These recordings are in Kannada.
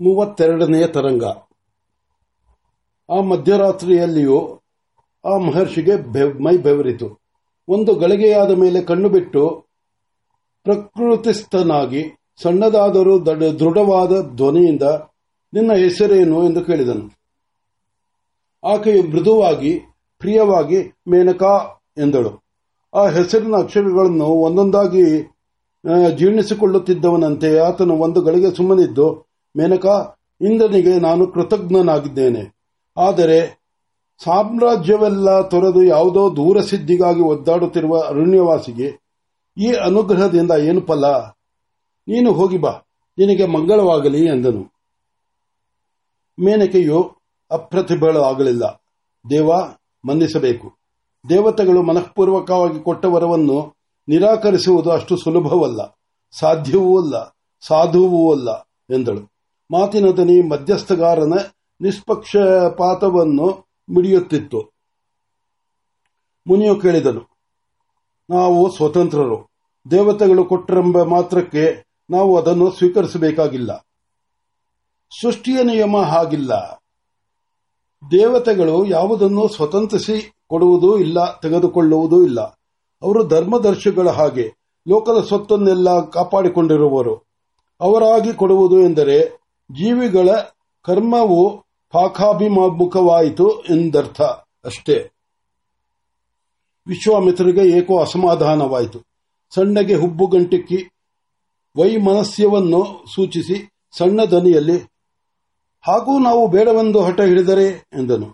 ಮೂವತ್ತೆರಡನೆಯ ತರಂಗ. ಆ ಮಧ್ಯರಾತ್ರಿಯಲ್ಲಿಯೂ ಆ ಮಹರ್ಷಿಗೆ ಮೈ ಬೆವರಿತು. ಒಂದು ಗಳಿಗೆಯಾದ ಮೇಲೆ ಕಣ್ಣು ಬಿಟ್ಟು ಪ್ರಕೃತಿಸ್ಥನಾಗಿ ಸಣ್ಣದಾದರೂ ದೃಢವಾದ ಧ್ವನಿಯಿಂದ ನಿನ್ನ ಹೆಸರೇನು ಎಂದು ಕೇಳಿದನು. ಆಕೆಯು ಮೃದುವಾಗಿ, ಪ್ರಿಯವಾಗಿ ಮೇನಕಾ ಎಂದಳು. ಆ ಹೆಸರಿನ ಅಕ್ಷರಗಳನ್ನು ಒಂದೊಂದಾಗಿ ಜೀರ್ಣಿಸಿಕೊಳ್ಳುತ್ತಿದ್ದವನಂತೆ ಆತನು ಒಂದು ಗಳಿಗೆ ಸುಮ್ಮನಿದ್ದು ಮೇನಕಾ, ಇಂದ್ರನಿಗೆ ನಾನು ಕೃತಜ್ಞನಾಗಿದ್ದೇನೆ. ಆದರೆ ಸಾಮ್ರಾಜ್ಯವೆಲ್ಲ ತೊರೆದು ಯಾವುದೋ ದೂರ ಸಿದ್ಧಿಗಾಗಿ ಒದ್ದಾಡುತ್ತಿರುವ ಅರಣ್ಯವಾಸಿಗೆ ಈ ಅನುಗ್ರಹದಿಂದ ಏನು ಫಲ? ನೀನು ಹೋಗಿ ಬಾ, ನಿನಗೆ ಮಂಗಳವಾಗಲಿ ಎಂದನು. ಮೇನಕೆಯು ಅಪ್ರತಿಭಳು ಆಗಲಿಲ್ಲ ದೇವ, ಮನ್ನಿಸಬೇಕು. ದೇವತೆಗಳು ಮನಃಪೂರ್ವಕವಾಗಿ ಕೊಟ್ಟ ವರವನ್ನು ನಿರಾಕರಿಸುವುದು ಅಷ್ಟು ಸುಲಭವಲ್ಲ. ಸಾಧ್ಯವೂ ಅಲ್ಲ, ಸಾಧುವೂ ಅಲ್ಲ, ಎಂದಳು. ಮಾತಿನ ದನಿ ಮಧ್ಯಸ್ಥಗಾರನ ನಿಷ್ಪಕ್ಷಪಾತವನ್ನು ಮಿಡಿಯುತ್ತಿತ್ತು. ಮುನಿಯು ಕೇಳಿದನು, ನಾವು ಸ್ವತಂತ್ರರು, ದೇವತೆಗಳು ಕೊಟ್ಟರೆಂಬ ಮಾತ್ರಕ್ಕೆ ನಾವು ಅದನ್ನು ಸ್ವೀಕರಿಸಬೇಕಾಗಿಲ್ಲ. ಸೃಷ್ಟಿಯ ನಿಯಮ ಹಾಗಿಲ್ಲ. ದೇವತೆಗಳು ಯಾವುದನ್ನು ಸ್ವತಂತ್ರಿಸಿ ಕೊಡುವುದೂ ಇಲ್ಲ, ತೆಗೆದುಕೊಳ್ಳುವುದೂ ಇಲ್ಲ. ಅವರು ಧರ್ಮದರ್ಶಿಗಳ ಹಾಗೆ ಲೋಕದ ಸ್ವತ್ತನ್ನೆಲ್ಲ ಕಾಪಾಡಿಕೊಂಡಿರುವರು. ಅವರಾಗಿ ಕೊಡುವುದು ಎಂದರೆ ಜೀವಿಗಳ ಕರ್ಮವು ಪಾಕಾಭಿಮುಖವಾಯಿತು ಎಂದರ್ಥ ಅಷ್ಟೇ. ವಿಶ್ವಾಮಿತ್ರರಿಗೆ ಏಕೋ ಅಸಮಾಧಾನವಾಯಿತು. ಸಣ್ಣಗೆ ಹುಬ್ಬುಗಂಟಿಕ್ಕಿ ವೈಮನಸ್ಯವನ್ನು ಸೂಚಿಸಿ ಸಣ್ಣ ದನಿಯಲ್ಲಿ, ಹಾಗೂ ನಾವು ಬೇಡವೆಂದು ಹಠ ಹಿಡಿದರೆ? ಎಂದನು.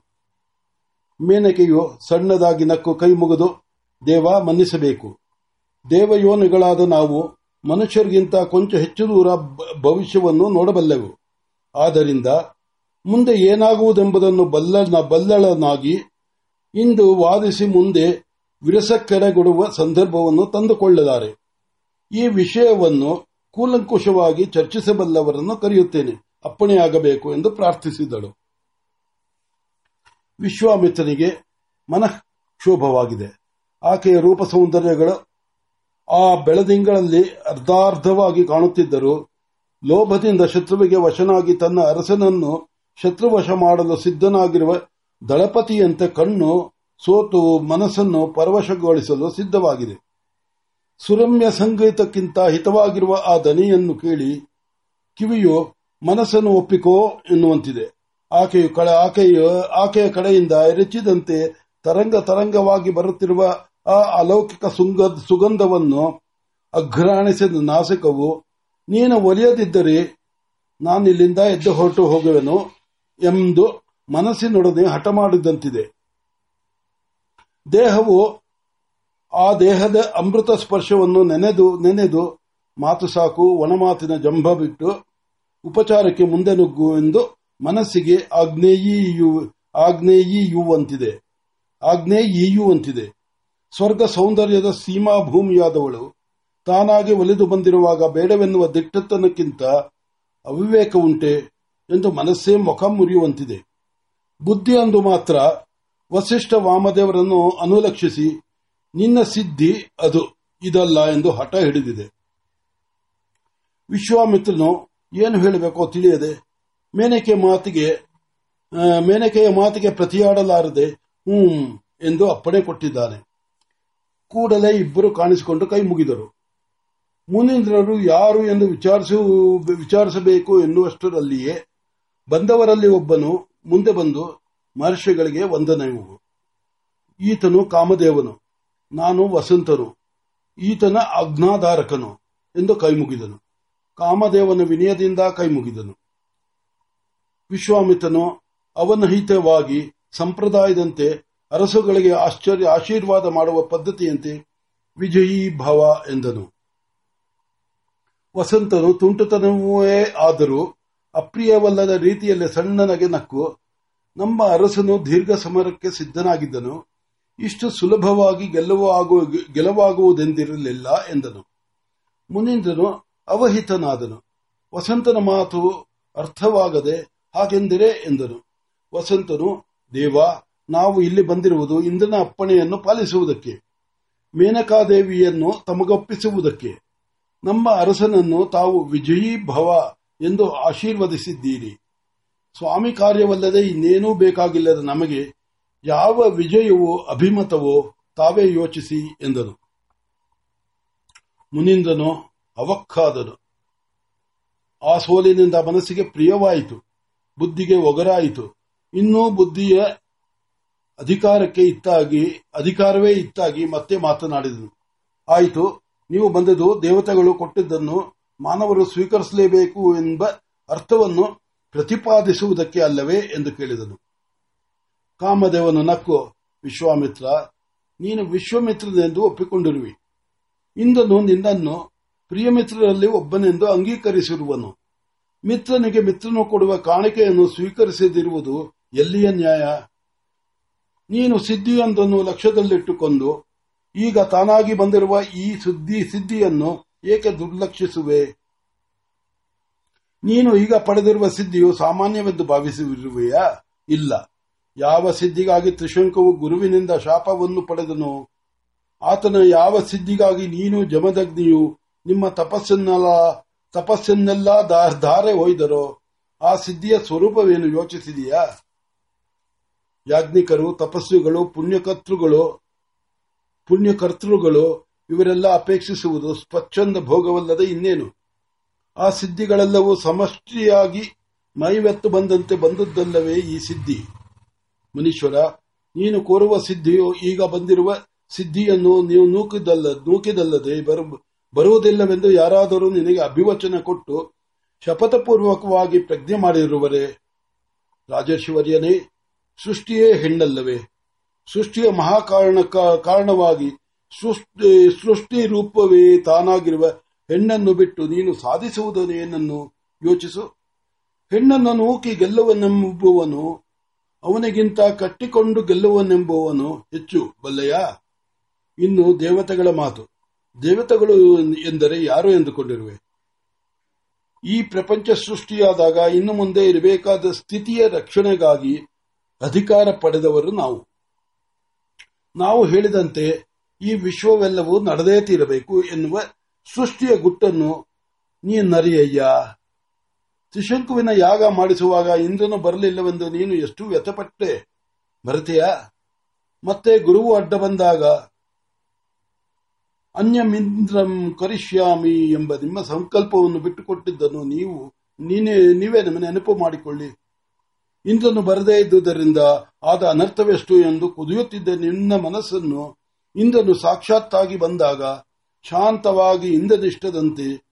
ಮೇನಕೆಯು ಸಣ್ಣದಾಗಿ ನಕ್ಕು ಕೈ ಮುಗಿದು, ದೇವ ಮನ್ನಿಸಬೇಕು. ದೇವಯೋನಿಗಳಾದ ನಾವು ಮನುಷ್ಯರಿಗಿಂತ ಕೊಂಚ ಹೆಚ್ಚು ದೂರ ಭವಿಷ್ಯವನ್ನು ನೋಡಬಲ್ಲೆವು. ಆದ್ದರಿಂದ ಮುಂದೆ ಏನಾಗುವುದೆಂಬುದನ್ನು ಬಲ್ಲಳನಾಗಿ ಇಂದು ವಾದಿಸಿ ಮುಂದೆ ವಿರಸಕ್ಕೆರೆಗೊಡುವ ಸಂದರ್ಭವನ್ನು ತಂದುಕೊಳ್ಳಲಾರೆ. ಈ ವಿಷಯವನ್ನು ಕೂಲಂಕುಷವಾಗಿ ಚರ್ಚಿಸಬಲ್ಲವರನ್ನು ಕರೆಯುತ್ತೇನೆ. ಅಪ್ಪಣೆಯಾಗಬೇಕು ಎಂದು ಪ್ರಾರ್ಥಿಸಿದಳು. ವಿಶ್ವಾಮಿತ್ರನಿಗೆ ಮನಃಕ್ಷೋಭವಾಗಿದೆ. ಆಕೆಯ ರೂಪ ಸೌಂದರ್ಯಗಳು ಆ ಬೆಳದಿಂಗಳಲ್ಲಿ ಅರ್ಧಾರ್ಧವಾಗಿ ಕಾಣುತ್ತಿದ್ದರು ಲೋಭದಿಂದ ಶತ್ರುವಿಗೆ ವಶನಾಗಿ ತನ್ನ ಅರಸನನ್ನು ಶತ್ರುವಶ ಮಾಡಲು ಸಿದ್ಧನಾಗಿರುವ ದಳಪತಿಯಂತೆ ಕಣ್ಣು, ಸೋತು, ಮನಸ್ಸನ್ನು ಪರವಶಗೊಳಿಸಲು ಸಿದ್ಧವಾಗಿದೆ. ಸುರಮ್ಯ ಸಂಗೀತಕ್ಕಿಂತ ಹಿತವಾಗಿರುವ ಆ ದನಿಯನ್ನು ಕೇಳಿ, ಕಿವಿಯು ಮನಸ್ಸನ್ನು ಒಪ್ಪಿಕೋ ಎನ್ನುವಂತಿದೆ. ಆಕೆಯು ಕಳೆ, ಆಕೆಯ ಆಕೆಯ ಕಡೆಯಿಂದ ಎರಚಿದಂತೆ ತರಂಗ ತರಂಗವಾಗಿ ಬರುತ್ತಿರುವ ಆ ಅಲೌಕಿಕ ಸುಗಂಧವನ್ನು ಅಘ್ರಾಣಿಸಿದ ನಾಸಿಕವು ನೀನು ಒಲಿಯದಿದ್ದರೆ ನಾನು ಇಲ್ಲಿಂದ ಎದ್ದು ಹೊರಟು ಹೋಗುವೆನು ಎಂದು ಮನಸ್ಸಿನೊಡನೆ ಹಠ ಮಾಡಿದಂತಿದೆ. ದೇಹವು ಆ ದೇಹದ ಅಮೃತ ಸ್ಪರ್ಶವನ್ನು ನೆನೆದು ನೆನೆದು ಮಾತು ಸಾಕು ಒಣಮಾತಿನ ಜಂಭ ಬಿಟ್ಟು ಉಪಚಾರಕ್ಕೆ ಮುಂದೆ ನುಗ್ಗು ಎಂದು ಮನಸ್ಸಿಗೆ ಆಗ್ನೇಯಿಯುವಂತಿದೆ. ಆಗ್ನೇಯಿಯುವಂತಿದೆ. ಸ್ವರ್ಗ ಸೌಂದರ್ಯದ ಸೀಮಾ ಭೂಮಿಯಾದವಳು ತಾನಾಗಿ ಒಲಿದು ಬಂದಿರುವಾಗ ಬೇಡವೆನ್ನುವ ದಿಟ್ಟತನಕ್ಕಿಂತ ಅವಿವೇಕ ಉಂಟೆ ಎಂದು ಮನಸ್ಸೇ ಮುಖ ಮುರಿಯುವಂತಿದೆ. ಬುದ್ಧಿ ಅಂದು ಮಾತ್ರ ವಸಿಷ್ಠ ವಾಮದೇವರನ್ನು ಅನುಲಕ್ಷಿಸಿ, ನಿನ್ನ ಸಿದ್ಧಿ ಅದು, ಇದಲ್ಲ ಎಂದು ಹಠ ಹಿಡಿದಿದೆ. ವಿಶ್ವಾಮಿತ್ರನು ಏನು ಹೇಳಬೇಕೋ ತಿಳಿಯದೆ ಮೇನಕೆ ಮಾತಿಗೆ ಮೇನಕೆಯ ಮಾತಿಗೆ ಪ್ರತಿಯಾಡಲಾರದೆ, ಹ್ಮ್, ಎಂದು ಅಪ್ಪಣೆ ಕೊಟ್ಟಿದ್ದಾನೆ. ಕೂಡಲೇ ಇಬ್ಬರು ಕಾಣಿಸಿಕೊಂಡು ಕೈ ಮುಗಿದರು. ಮುನೀಂದ್ರರು ಯಾರು ಎಂದು ವಿಚಾರಿಸಬೇಕು ಎನ್ನುವಷ್ಟರಲ್ಲಿಯೇ ಬಂದವರಲ್ಲಿ ಒಬ್ಬನು ಮುಂದೆ ಬಂದು ಮಹರ್ಷಿಗಳಿಗೆ ವಂದನೆಯು ಈತನು ಕಾಮದೇವನು, ನಾನು ವಸಂತನು ಈತನ ಅಜ್ಞಾಧಾರಕನು ಎಂದು ಕೈಮುಗಿದನು. ಕಾಮದೇವನ ವಿನಯದಿಂದ ಕೈಮುಗಿದನು. ವಿಶ್ವಾಮಿತನು ಅವನಹಿತವಾಗಿ ಸಂಪ್ರದಾಯದಂತೆ ಅರಸುಗಳಿಗೆ ಆಶ್ಚರ್ಯ, ಆಶೀರ್ವಾದ ಮಾಡುವ ಪದ್ಧತಿಯಂತೆ ವಿಜಯೀ ಭವ ಎಂದನು. ವಸಂತನು ತುಂಟುತನವೇ ಆದರೂ ಅಪ್ರಿಯವಲ್ಲದ ರೀತಿಯಲ್ಲಿ ಸಣ್ಣನಗೆ ನಕ್ಕು. ನಮ್ಮ ಅರಸನು ದೀರ್ಘ ಸಮರಕ್ಕೆ ಸಿದ್ಧನಾಗಿದ್ದನು. ಇಷ್ಟು ಸುಲಭವಾಗಿ ಗೆಲುವಾಗುವುದೆಂದಿರಲಿಲ್ಲ ಎಂದನು. ಮುನೀಂದ್ರನು ಅವಹಿತನಾದನು. ವಸಂತನ ಮಾತು ಅರ್ಥವಾಗದೆ ಹಾಗೆಂದಿರೇ ಎಂದನು. ವಸಂತನು, ದೇವ, ನಾವು ಇಲ್ಲಿ ಬಂದಿರುವುದು ಇಂದ್ರನ ಅಪ್ಪಣೆಯನ್ನು ಪಾಲಿಸುವುದಕ್ಕೆ, ಮೇನಕಾದೇವಿಯನ್ನು ತಮಗೊಪ್ಪಿಸುವುದಕ್ಕೆ. ನಮ್ಮ ಅರಸನನ್ನು ತಾವು ವಿಜಯೀ ಭವ ಎಂದು ಆಶೀರ್ವದಿಸಿದ್ದೀರಿ. ಸ್ವಾಮಿ ಕಾರ್ಯವಲ್ಲದೆ ಇನ್ನೇನೂ ಬೇಕಾಗಿಲ್ಲದ ನಮಗೆ ಯಾವ ವಿಜಯವೋ ಅಭಿಮತವೋ ತಾವೇ ಯೋಚಿಸಿ ಎಂದನು ಮುನಿಂದನು ಅವಕ್ಕಾದನು. ಆ ಸೋಲಿನಿಂದ ಮನಸ್ಸಿಗೆ ಪ್ರಿಯವಾಯಿತು, ಬುದ್ಧಿಗೆ ಒಗರಾಯಿತು. ಇನ್ನೂ ಬುದ್ಧಿಯ ಅಧಿಕಾರಕ್ಕೆ ಇತ್ತಾಗಿ, ಅಧಿಕಾರವೇ ಇತ್ತಾಗಿ ಮತ್ತೆ ಮಾತನಾಡಿದನು. ಆಯಿತು ನೀವು ಬಂದದ್ದು ದೇವತೆಗಳು ಕೊಟ್ಟಿದ್ದನ್ನು ಮಾನವರು ಸ್ವೀಕರಿಸಲೇಬೇಕು ಎಂಬ ಅರ್ಥವನ್ನು ಪ್ರತಿಪಾದಿಸುವುದಕ್ಕೆ ಅಲ್ಲವೇ ಎಂದು ಕೇಳಿದನು. ಕಾಮದೇವನು ನಕ್ಕು, ವಿಶ್ವಾಮಿತ್ರ, ನೀನು ವಿಶ್ವಮಿತ್ರನೆಂದು ಒಪ್ಪಿಕೊಂಡಿರುವಿ. ಇಂದನು ನಿನ್ನನ್ನು ಪ್ರಿಯಮಿತ್ರರಲ್ಲಿ ಒಬ್ಬನೆಂದು ಅಂಗೀಕರಿಸಿರುವನು. ಮಿತ್ರನಿಗೆ ಮಿತ್ರನು ಕೊಡುವ ಕಾಣಿಕೆಯನ್ನು ಸ್ವೀಕರಿಸದಿರುವುದು ಎಲ್ಲಿಯ ನ್ಯಾಯ? ನೀನು ಸಿದ್ಧಿಯೊಂದನ್ನು ಲಕ್ಷ್ಯದಲ್ಲಿಟ್ಟುಕೊಂಡು ಈಗ ತಾನಾಗಿ ಬಂದಿರುವ ಈ ಸುದ್ದಿ ಸಿದ್ಧಿಯನ್ನು ಏಕೆ ದುರ್ಲಕ್ಷಿಸುವೆ? ನೀನು ಈಗ ಪಡೆದಿರುವ ಸಿದ್ಧಿಯು ಸಾಮಾನ್ಯವೆಂದು ಭಾವಿಸಿರುವೆಯಾ ಇಲ್ಲ. ಯಾವ ಸಿದ್ಧಿಗಾಗಿ ತ್ರಿಶಂಕವು ಗುರುವಿನಿಂದ ಶಾಪವನ್ನು ಪಡೆದನು? ಆತನ ಯಾವ ಸಿದ್ಧಿಗಾಗಿ ನೀನು ಜಮದಗ್ನಿಯು ನಿಮ್ಮ ತಪಸ್ಸನ್ನೆಲ್ಲ ತಪಸ್ಸನ್ನೆಲ್ಲ ಧಾರೆ ಒಯ್ದರೋ? ಆ ಸಿದ್ಧಿಯ ಸ್ವರೂಪವೇನು ಯೋಚಿಸಿದೆಯಾ? ಯಾಜ್ಞಿಕರು ತಪಸ್ಸುಗಳು ಪುಣ್ಯಕರ್ತೃಗಳು ಪುಣ್ಯಕರ್ತೃಗಳು ಇವರೆಲ್ಲ ಅಪೇಕ್ಷಿಸುವುದು ಸ್ವಚ್ಛಂದ ಭೋಗವಲ್ಲದೆ ಇನ್ನೇನು? ಆ ಸಿದ್ಧಿಗಳೆಲ್ಲವೂ ಸಮಷ್ಟಿಯಾಗಿ ಮೈವೆತ್ತು ಬಂದಂತೆ ಬಂದದ್ದಲ್ಲವೇ ಈ ಸಿದ್ಧಿ? ಮುನೀಶ್ವರ, ನೀನು ಕೋರುವ ಸಿದ್ಧಿಯು ಈಗ ಬಂದಿರುವ ಸಿದ್ಧಿಯನ್ನು ನೀವು ನೂಕಿದಲ್ಲ ನೂಕಿದಲ್ಲದೆ ಬರುವುದಿಲ್ಲವೆಂದು ಯಾರಾದರೂ ನಿನಗೆ ಅಭಿವಚನ ಕೊಟ್ಟು ಶಪಥಪೂರ್ವಕವಾಗಿ ಪ್ರಜ್ಞೆ ಮಾಡಿರುವರೆ ರಾಜೇಶ್ವರ್ಯನೇ, ಸೃಷ್ಟಿಯೇ ಹೆಣ್ಣಲ್ಲವೇ? ಸೃಷ್ಟಿಯ ಮಹಾಕಾರಣ ಕಾರಣವಾಗಿ ಸೃಷ್ಟಿ ರೂಪವೇ ತಾನಾಗಿರುವ ಹೆಣ್ಣನ್ನು ಬಿಟ್ಟು ನೀನು ಸಾಧಿಸುವುದನ್ನೇನನ್ನು ಯೋಚಿಸು. ಹೆಣ್ಣನ್ನು ನೂಕಿ ಗೆಲ್ಲುವನೆಂಬುವನು, ಅವನಿಗಿಂತ ಕಟ್ಟಿಕೊಂಡು ಗೆಲ್ಲುವನೆಂಬುವನು ಹೆಚ್ಚು ಬಲ್ಲಯ? ಇನ್ನು ದೇವತೆಗಳ ಮಾತು. ದೇವತೆಗಳು ಎಂದರೆ ಯಾರು ಎಂದುಕೊಂಡಿರುವೆ? ಈ ಪ್ರಪಂಚ ಸೃಷ್ಟಿಯಾದಾಗ ಇನ್ನು ಮುಂದೆ ಇರಬೇಕಾದ ಸ್ಥಿತಿಯ ರಕ್ಷಣೆಗಾಗಿ ಅಧಿಕಾರ ಪಡೆದವರು ನಾವು. ನಾವು ಹೇಳಿದಂತೆ ಈ ವಿಶ್ವವೆಲ್ಲವೂ ನಡೆದೇ ತೀರಬೇಕು ಎನ್ನುವ ಸೃಷ್ಟಿಯ ಗುಟ್ಟನ್ನು ನೀನರಿಯಯ್ಯ ತ್ರಿಶಂಕುವಿನ ಯಾಗ ಮಾಡಿಸುವಾಗ ಇಂದ್ರನು ಬರಲಿಲ್ಲವೆಂದು ನೀನು ಎಷ್ಟು ವ್ಯಥಪಟ್ಟೆ. ಬರತೀಯ ಮತ್ತೆ ಗುರುವು ಅಡ್ಡ ಬಂದಾಗ, ಅನ್ಯಮಿಂದ್ರಂ ಕರಿಷ್ಯಾಮಿ ಎಂಬ ನಿಮ್ಮ ಸಂಕಲ್ಪವನ್ನು ಬಿಟ್ಟುಕೊಟ್ಟಿದ್ದನ್ನು ನೀವು ನೀವೇ ನೆನಪು ಮಾಡಿಕೊಳ್ಳಿ. ಇಂದ್ರನು ಬರದೇ ಇದ್ದುದರಿಂದ ಆದ ಅನರ್ಥವೆಷ್ಟು ಎಂದು ಕುದಿಯುತ್ತಿದ್ದ ನಿನ್ನ ಮನಸ್ಸನ್ನು ಇಂದ್ರನು ಸಾಕ್ಷಾತ್ತಾಗಿ ಬಂದಾಗ ಶಾಂತವಾಗಿ ಇಂದ್ರನಿಷ್ಠದಂತೆ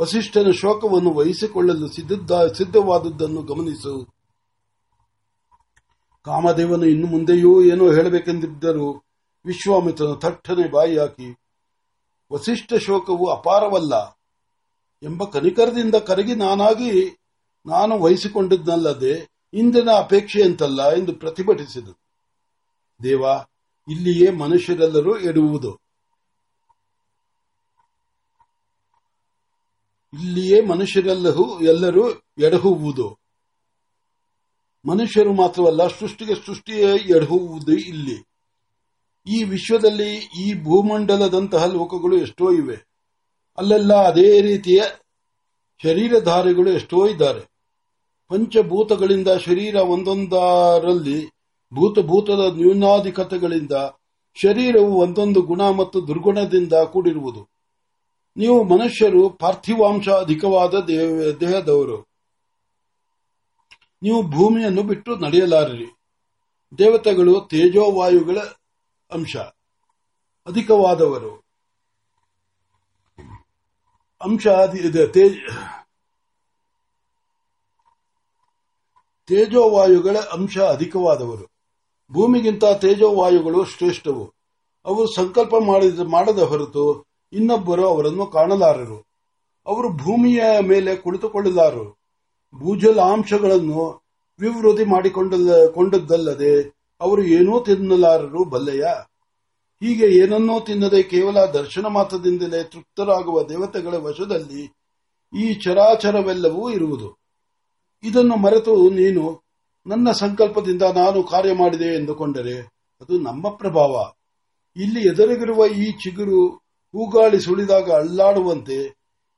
ವಸಿಷ್ಠನ ಶೋಕವನ್ನು ವಹಿಸಿಕೊಳ್ಳಲು ಸಿದ್ಧವಾದದ್ದನ್ನು ಗಮನಿಸು. ಕಾಮದೇವನು ಇನ್ನು ಮುಂದೆಯೂ ಏನೋ ಹೇಳಬೇಕೆಂದಿದ್ದರೂ ವಿಶ್ವಾಮಿತ್ರನು ಥಟ್ಟನೆ ಬಾಯಿ ಹಾಕಿ ವಸಿಷ್ಠ ಶೋಕವು ಅಪಾರವಲ್ಲ ಎಂಬ ಕನಿಕರದಿಂದ ಕರಗಿ ನಾನಾಗಿ ನಾನು ವಹಿಸಿಕೊಂಡಿದ್ದಲ್ಲದೆ ಇಂದಿನ ಅಪೇಕ್ಷೆಯಂತಲ್ಲ ಎಂದು ಪ್ರತಿಭಟಿಸಿದರು. ದೇವ, ಇಲ್ಲಿಯೇ ಮನುಷ್ಯರೆಲ್ಲರೂ ಎಡುವುದು ಇಲ್ಲಿಯೇ ಮನುಷ್ಯರೆಲ್ಲರೂ, ಎಲ್ಲರೂ ಎಡಹುವುದು. ಮನುಷ್ಯರು ಮಾತ್ರವಲ್ಲ, ಸೃಷ್ಟಿಗೆ ಸೃಷ್ಟಿಯೇ ಎಡಹುವುದು ಇಲ್ಲಿ. ಈ ವಿಶ್ವದಲ್ಲಿ ಈ ಭೂಮಂಡಲದಂತಹ ಲೋಕಗಳು ಎಷ್ಟೋ ಇವೆ. ಅಲ್ಲೆಲ್ಲ ಅದೇ ರೀತಿಯ ಶರೀರಧಾರಿಗಳು ಎಷ್ಟೋ ಇದ್ದಾರೆ. ಪಂಚಭೂತಗಳಿಂದ ಶರೀರ ಒಂದೊಂದರಲ್ಲಿ, ಭೂತಭೂತದ ನ್ಯೂನಾಧಿಕತೆಗಳಿಂದ ಶರೀರವು ಒಂದೊಂದು ಗುಣ ಮತ್ತು ದುರ್ಗುಣದಿಂದ ಕೂಡಿರುವುದು. ನೀವು ಮನುಷ್ಯರು ಪಾರ್ಥಿವಾಂಶ ಅಧಿಕವಾದ ದೇಹದವರು. ನೀವು ಭೂಮಿಯನ್ನು ಬಿಟ್ಟು ನಡೆಯಲಾರಿರಿ. ದೇವತೆಗಳು ತೇಜೋವಾಯುಗಳ ಅಂಶ. ಅಧಿಕವಾದವರು. ಅಂಶ ತೇಜೋವಾಯುಗಳ ಅಂಶ ಅಧಿಕವಾದವರು. ಭೂಮಿಗಿಂತ ತೇಜೋವಾಯುಗಳು ಶ್ರೇಷ್ಠವು. ಅವರು ಸಂಕಲ್ಪ ಮಾಡದ ಹೊರತು ಇನ್ನೊಬ್ಬರು ಅವರನ್ನು ಕಾಣಲಾರರು. ಅವರು ಭೂಮಿಯ ಮೇಲೆ ಕುಳಿತುಕೊಳ್ಳಲಾರರು. ಭೂಜಲಾಂಶಗಳನ್ನು ವಿವೃದ್ಧಿ ಮಾಡಿಕೊಂಡದ್ದಲ್ಲದೆ ಅವರು ಏನೂ ತಿನ್ನಲಾರರು ಬಲ್ಲೆಯ? ಹೀಗೆ ಏನನ್ನೂ ತಿನ್ನದೆ ಕೇವಲ ದರ್ಶನ ಮಾತ್ರದಿಂದಲೇ ತೃಪ್ತರಾಗುವ ದೇವತೆಗಳ ವಶದಲ್ಲಿ ಈ ಚರಾಚರವೆಲ್ಲವೂ ಇರುವುದು. ಇದನ್ನು ಮರೆತು ನೀನು ನನ್ನ ಸಂಕಲ್ಪದಿಂದ ನಾನು ಕಾರ್ಯ ಮಾಡಿದೆ ಎಂದುಕೊಂಡರೆ ಅದು ನಮ್ಮ ಪ್ರಭಾವ. ಇಲ್ಲಿ ಎದುರಿಗಿರುವ ಈ ಚಿಗುರು ಹೂಗಾಳಿ ಸುಳಿದಾಗ ಅಲ್ಲಾಡುವಂತೆ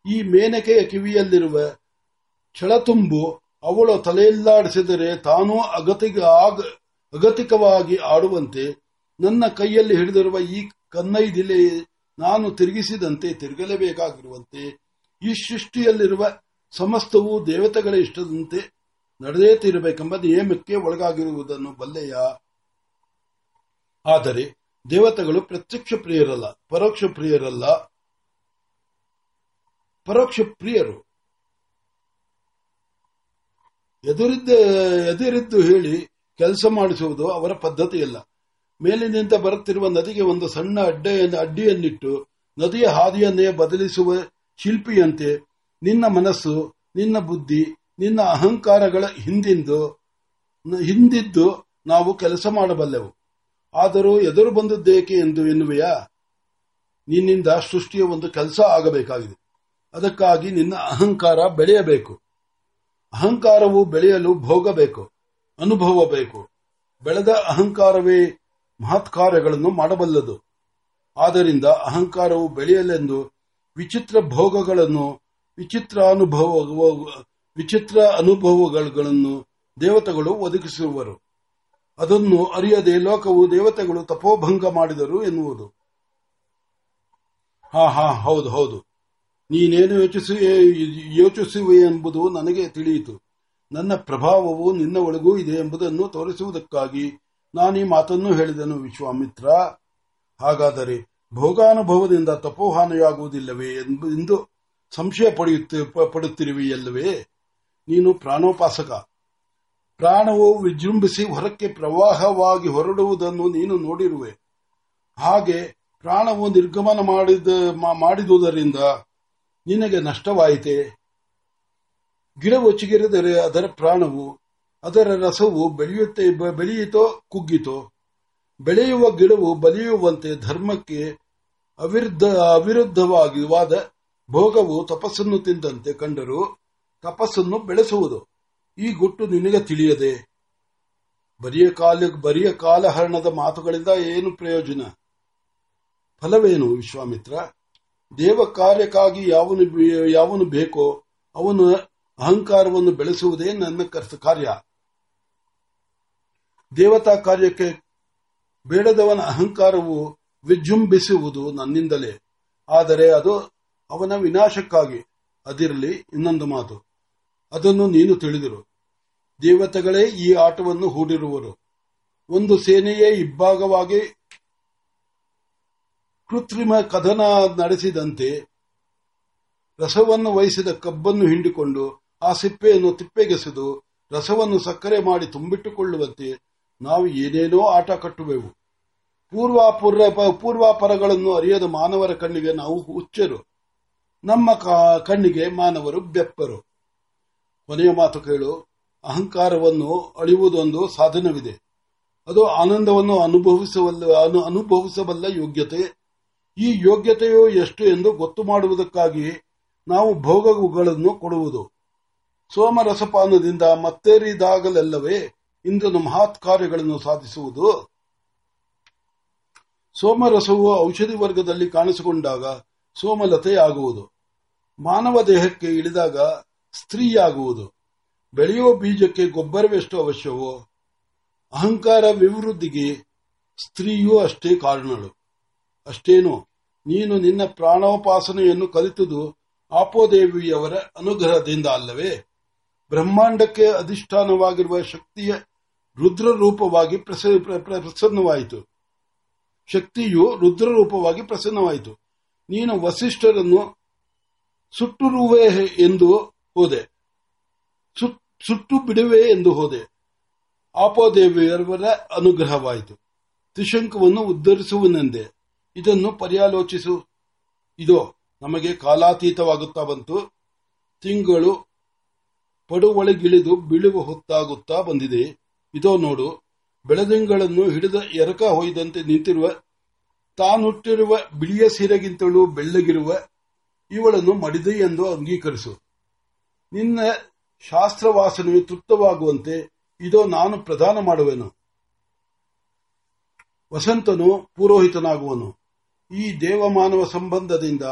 ಈ ಮೇನಕೆಯ ಕಿವಿಯಲ್ಲಿರುವ ಛಳತುಂಬು ಅವಳು ತಲೆಯಲ್ಲಾಡಿಸಿದರೆ ತಾನೂ ಅಗತಿಗ ಅಗತಿಕವಾಗಿ ಆಡುವಂತೆ ನನ್ನ ಕೈಯಲ್ಲಿ ಹಿಡಿದಿರುವ ಈ ಕನ್ನೈದಿಲೆ ನಾನು ತಿರುಗಿಸಿದಂತೆ ತಿರುಗಲೇಬೇಕಾಗಿರುವಂತೆ ಈ ಸೃಷ್ಟಿಯಲ್ಲಿರುವ ಸಮಸ್ತವೂ ದೇವತೆಗಳ ಇಷ್ಟದಂತೆ ನಡೆದೇ ತೀರಬೇಕೆಂಬ ನಿಯಮಕ್ಕೆ ಒಳಗಾಗಿರುವುದನ್ನು ಬಲ್ಲೆಯ? ಆದರೆ ದೇವತೆಗಳು ಪ್ರತ್ಯಕ್ಷ ಪ್ರಿಯರಲ್ಲ, ಪರೋಕ್ಷ ಪ್ರಿಯರಲ್ಲ. ಪರೋಕ್ಷ ಪ್ರಿಯರು. ಎದುರಿದ್ದ, ಎದುರಿದ್ದು ಹೇಳಿ ಕೆಲಸ ಮಾಡಿಸುವುದು ಅವರ ಪದ್ಧತಿಯಲ್ಲ. ಮೇಲಿನಿಂದ ಬರುತ್ತಿರುವ ನದಿಗೆ ಒಂದು ಸಣ್ಣ ಅಡ್ಡೆಯನ್ನು ಅಡ್ಡಿಯನ್ನಿಟ್ಟು, ನದಿಯ ಹಾದಿಯನ್ನೇ ಬದಲಿಸುವ ಶಿಲ್ಪಿಯಂತೆ ನಿನ್ನ ಮನಸ್ಸು, ನಿನ್ನ ಬುದ್ಧಿ, ನಿನ್ನ ಅಹಂಕಾರಗಳ ಹಿಂದಿಂದು, ಹಿಂದಿದ್ದು ನಾವು ಕೆಲಸ ಮಾಡಬಲ್ಲೆವು. ಆದರೂ ಎದುರು ಬಂದದ್ದೇಕೆ ಎಂದು ಎನ್ನುವೆಯಾ? ನಿನ್ನಿಂದ ಸೃಷ್ಟಿಯ ಒಂದು ಕೆಲಸ ಆಗಬೇಕಾಗಿದೆ. ಅದಕ್ಕಾಗಿ ನಿನ್ನ ಅಹಂಕಾರ ಬೆಳೆಯಬೇಕು. ಅಹಂಕಾರವು ಬೆಳೆಯಲು ಭೋಗ ಬೇಕು ಅನುಭವ ಬೇಕು ಬೆಳೆದ ಅಹಂಕಾರವೇ ಮಹತ್ಕಾರ್ಯಗಳನ್ನು ಮಾಡಬಲ್ಲದು. ಆದ್ದರಿಂದ ಅಹಂಕಾರವು ಬೆಳೆಯಲೆಂದು ವಿಚಿತ್ರ ಭೋಗಗಳನ್ನು ವಿಚಿತ್ರ ಅನುಭವ ವಿಚಿತ್ರ ಅನುಭವಗಳನ್ನು ದೇವತೆಗಳು ಒದಗಿಸುವರು. ಅದನ್ನು ಅರಿಯದೆ ಲೋಕವು ದೇವತೆಗಳು ತಪೋಭಂಗ ಮಾಡಿದರು ಎನ್ನುವುದು. ಹಾ ಹಾ, ಹೌದು ಹೌದು. ನೀನೇನು ಯೋಚಿಸಿ, ಯೋಚಿಸುವೆ ಎಂಬುದು ನನಗೆ ತಿಳಿಯಿತು. ನನ್ನ ಪ್ರಭಾವವು ನಿನ್ನ ಒಳಗೂ ಇದೆ ಎಂಬುದನ್ನು ತೋರಿಸುವುದಕ್ಕಾಗಿ ನಾನು ಈ ಮಾತನ್ನು ಹೇಳಿದನು, ವಿಶ್ವಾಮಿತ್ರ. ಹಾಗಾದರೆ ಭೋಗಾನುಭವದಿಂದ ತಪೋಹಾನಿಯಾಗುವುದಿಲ್ಲವೇ ಎಂದು ಸಂಶಯ ಪಡೆಯುತ್ತ ಪಡುತ್ತಿರುವೆಯಲ್ಲವೇ ನೀನು ಪ್ರಾಣೋಪಾಸಕ. ಪ್ರಾಣವು ವಿಜೃಂಭಿಸಿ ಹೊರಕ್ಕೆ ಪ್ರವಾಹವಾಗಿ ಹೊರಡುವುದನ್ನು ನೀನು ನೋಡಿರುವೆ. ಹಾಗೆ ಪ್ರಾಣವು ನಿರ್ಗಮನ ಮಾಡಿದ ಮಾಡಿದುದರಿಂದ ನಿನಗೆ ನಷ್ಟವಾಯಿತೆ? ಗಿಡ ಚಿಗಿರಿದರೆ ಅದರ ಪ್ರಾಣವು, ಅದರ ರಸವು ಬೆಳೆಯುತ್ತೆ ಬೆಳೆಯಿತೋ, ಕುಗ್ಗಿತೋ? ಬೆಳೆಯುವ ಗಿಡವು ಬಲಿಯುವಂತೆ ಧರ್ಮಕ್ಕೆ ಅವಿರುದ್ಧ ಅವಿರುದ್ಧವಾಗಿವಾದ ಭೋಗವು ತಪಸ್ಸನ್ನು ತಿಂದಂತೆ ಕಂಡರೂ ತಪಸ್ಸನ್ನು ಬೆಳೆಸುವುದು. ಈ ಗುಟ್ಟು ನಿನಗೆ ತಿಳಿಯದೆ. ಬರಿಯ ಕಾಲ, ಬರಿಯ ಕಾಲಹರಣದ ಮಾತುಗಳಿಂದ ಏನು ಪ್ರಯೋಜನ? ಫಲವೇನು ವಿಶ್ವಾಮಿತ್ರ? ದೇವ ಕಾರ್ಯಕ್ಕಾಗಿ ಯಾವನು ಯಾವನು ಬೇಕೋ ಅವನು ಅಹಂಕಾರವನ್ನು ಬೆಳೆಸುವುದೇ ನನ್ನ ಕಾರ್ಯ. ದೇವತಾ ಕಾರ್ಯಕ್ಕೆ ಬೇಡದವನ ಅಹಂಕಾರವು ವಿಜೃಂಭಿಸುವುದು ನನ್ನಿಂದಲೇ. ಆದರೆ ಅದು ಅವನ ವಿನಾಶಕ್ಕಾಗಿ. ಅದಿರಲಿ, ಇನ್ನೊಂದು ಮಾತು. ಅದನ್ನು ನೀನು ತಿಳಿದಿರು. ದೇವತೆಗಳೇ ಈ ಆಟವನ್ನು ಹೂಡಿರುವರು. ಒಂದು ಸೇನೆಯೇ ಇಬ್ಬಾಗವಾಗಿ ಕೃತ್ರಿಮ ಕದನ ನಡೆಸಿದಂತೆ ರಸವನ್ನು ವಹಿಸಿದ ಕಬ್ಬನ್ನು ಹಿಂಡಿಕೊಂಡು ಆ ಸಿಪ್ಪೆಯನ್ನು ತಿಪ್ಪೆಗೆಸೆದು ರಸವನ್ನು ಸಕ್ಕರೆ ಮಾಡಿ ತುಂಬಿಟ್ಟುಕೊಳ್ಳುವಂತೆ ನಾವು ಏನೇನೋ ಆಟ ಕಟ್ಟುವೆವು. ಪೂರ್ವಾಪುರ ಪೂರ್ವಾಪರಗಳನ್ನು ಅರಿಯದ ಮಾನವರ ಕಣ್ಣಿಗೆ ನಾವು ಹುಚ್ಚರು. ನಮ್ಮ ಕಣ್ಣಿಗೆ ಮಾನವರು ಬೆಪ್ಪರು. ಕೊನೆಯ ಮಾತು ಕೇಳು. ಅಹಂಕಾರವನ್ನು ಅಳಿಯುವುದೊಂದು ಸಾಧನವಿದೆ. ಅದು ಆನಂದವನ್ನು ಅನುಭವಿಸಬಲ್ಲ ಅನುಭವಿಸಬಲ್ಲ ಯೋಗ್ಯತೆ. ಈ ಯೋಗ್ಯತೆಯು ಎಷ್ಟು ಎಂದು ಗೊತ್ತು ಮಾಡುವುದಕ್ಕಾಗಿ ನಾವು ಭೋಗಗಳನ್ನು ಕೊಡುವುದು. ಸೋಮರಸಪಾನದಿಂದ ಮತ್ತೇರಿದಾಗಲೆಲ್ಲವೇ ಇಂದ್ರನ ಮಹತ್ ಕಾರ್ಯಗಳನ್ನು ಸಾಧಿಸುವುದು. ಸೋಮರಸವು ಔಷಧಿ ವರ್ಗದಲ್ಲಿ ಕಾಣಿಸಿಕೊಂಡಾಗ ಸೋಮಲತೆಯಾಗುವುದು. ಮಾನವ ದೇಹಕ್ಕೆ ಇಳಿದಾಗ ಸ್ತ್ರೀಯಾಗುವುದು. ಬೆಳೆಯುವ ಬೀಜಕ್ಕೆ ಗೊಬ್ಬರವೆಷ್ಟು ಅವಶ್ಯವೋ, ಅಹಂಕಾರ ವಿವೃದ್ಧಿಗೆ ಸ್ತ್ರೀಯೂ ಅಷ್ಟೇ ಕಾರಣಳು. ಅಷ್ಟೇನು, ನೀನು ನಿನ್ನ ಪ್ರಾಣೋಪಾಸನೆಯನ್ನು ಕಲಿತುದು ಆಪೋದೇವಿಯವರ ಅನುಗ್ರಹದಿಂದ ಅಲ್ಲವೇ? ಬ್ರಹ್ಮಾಂಡಕ್ಕೆ ಅಧಿಷ್ಠಾನವಾಗಿರುವ ಶಕ್ತಿಯ ರುದ್ರ ರೂಪವಾಗಿ ಪ್ರಸನ್ನವಾಯಿತು. ಶಕ್ತಿಯು ರುದ್ರ ರೂಪವಾಗಿ ಪ್ರಸನ್ನವಾಯಿತು. ನೀನು ವಸಿಷ್ಠರನ್ನು ಸುಟ್ಟುರುವೆ ಎಂದು ಹೋದೆ. ಸುಟ್ಟು ಬಿಡುವೆ ಎಂದು ಹೋದೆ. ಆಪೋದೇವಿಯವರ ಅನುಗ್ರಹವಾಯಿತು. ತ್ರಿಶಂಕವನ್ನು ಉದ್ಧರಿಸುವನೆಂದೆ. ಇದನ್ನು ಪರ್ಯಾಲೋಚಿಸು. ಇದೋ, ನಮಗೆ ಕಾಲಾತೀತವಾಗುತ್ತಾ ಬಂತು. ತಿಂಗಳು ಪಡುವಳಿಗಿಳಿದು ಬೀಳುವ ಹೊತ್ತಾಗುತ್ತಾ ಬಂದಿದೆ. ಇದೋ ನೋಡು, ಬೆಳದಿಂಗಳನ್ನು ಹಿಡಿದ ಎರಕ ಹೊಯ್ದಂತೆ ನಿಂತಿರುವ, ತಾನುಟ್ಟಿರುವ ಬಿಳಿಯ ಸೀರೆಗಿಂತಲೂ ಬೆಳ್ಳಗಿರುವ ಇವಳನ್ನು ಮಡಿದೆ ಎಂದು ಅಂಗೀಕರಿಸು. ನಿನ್ನ ಶಾಸ್ತ್ರವಾಸನೆಯು ತೃಪ್ತವಾಗುವಂತೆ ಇದೋ ನಾನು ಪ್ರದಾನ ಮಾಡುವೆನು. ವಸಂತನು ಪುರೋಹಿತನಾಗುವನು. ಈ ದೇವಮಾನವ ಸಂಬಂಧದಿಂದ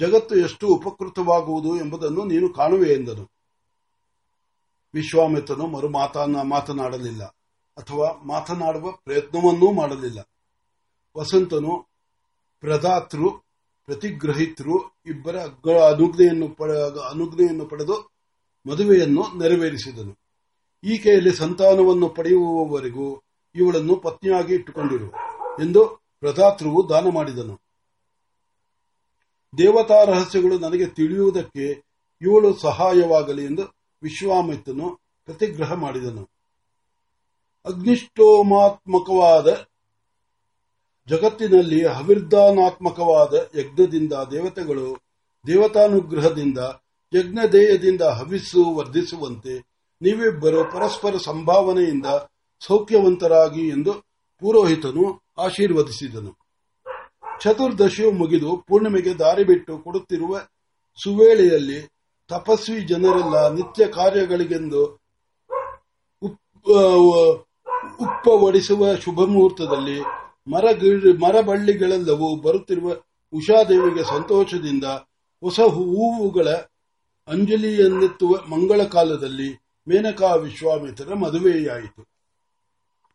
ಜಗತ್ತು ಎಷ್ಟು ಉಪಕೃತವಾಗುವುದು ಎಂಬುದನ್ನು ನೀನು ಕಾಣುವೆ ಎಂದನು. ವಿಶ್ವಾಮಿತ್ರನು ಮರು ಮಾತನಾಡಲಿಲ್ಲ ಅಥವಾ ಮಾತನಾಡುವ ಪ್ರಯತ್ನವನ್ನೂ ಮಾಡಲಿಲ್ಲ. ವಸಂತನು ಪ್ರದಾತೃ ಪ್ರತಿಗ್ರಹಿತರು ಇಬ್ಬರ ಅನುಜ್ಞೆಯನ್ನು ಅನುಜ್ಞೆಯನ್ನು ಪಡೆದು ಮದುವೆಯನ್ನು ನೆರವೇರಿಸಿದನು. ಈಕೆಯಲ್ಲಿ ಸಂತಾನವನ್ನು ಪಡೆಯುವವರೆಗೂ ಇವಳನ್ನು ಪತ್ನಿಯಾಗಿ ಇಟ್ಟುಕೊಂಡಿರು ಎಂದು ಪ್ರದಾತೃವು ದಾನ ಮಾಡಿದನು. ದೇವತಾ ರಹಸ್ಯಗಳು ನನಗೆ ತಿಳಿಯುವುದಕ್ಕೆ ಇವಳು ಸಹಾಯವಾಗಲಿ ಎಂದು ವಿಶ್ವಾಮಿತ್ರನು ಪ್ರತಿಗ್ರಹ ಮಾಡಿದನು. ಅಗ್ನಿಷ್ಠೋಮಾತ್ಮಕವಾದ ಜಗತ್ತಿನಲ್ಲಿ ಹವಿರ್ದಾನಾತ್ಮಕವಾದ ಯಜ್ಞದಿಂದ ದೇವತೆಗಳು ದೇವತಾನುಗ್ರಹದಿಂದ ಯಜ್ಞದೇಯದಿಂದ ಹವಿಸ್ಸು ವರ್ಧಿಸುವಂತೆ ನೀವಿಬ್ಬರು ಪರಸ್ಪರ ಸಂಭಾವನೆಯಿಂದ ಸೌಖ್ಯವಂತರಾಗಿ ಎಂದು ಪುರೋಹಿತನು ಆಶೀರ್ವದಿಸಿದನು. ಚತುರ್ದಶಿಯು ಮುಗಿದು ಪೂರ್ಣಿಮೆಗೆ ದಾರಿ ಬಿಟ್ಟು ಕೊಡುತ್ತಿರುವ ಸುವೇಳೆಯಲ್ಲಿ ತಪಸ್ವಿ ಜನರೆಲ್ಲ ನಿತ್ಯ ಕಾರ್ಯಗಳಿಗೆಂದು ಉಪ್ಪವಡಿಸುವ ಶುಭ ಮುಹೂರ್ತದಲ್ಲಿ ಮರ ಮರಬಳ್ಳಿಗಳೆಲ್ಲವೂ ಬರುತ್ತಿರುವ ಉಷಾದೇವಿಗೆ ಸಂತೋಷದಿಂದ ಹೊಸ ಹೂವುಗಳ ಅಂಜಲಿಯನ್ನೆತ್ತುವ ಮಂಗಳ ಕಾಲದಲ್ಲಿ ಮೇನಕಾ ವಿಶ್ವಾಮಿತ್ರ ಮದುವೆಯಾಯಿತು.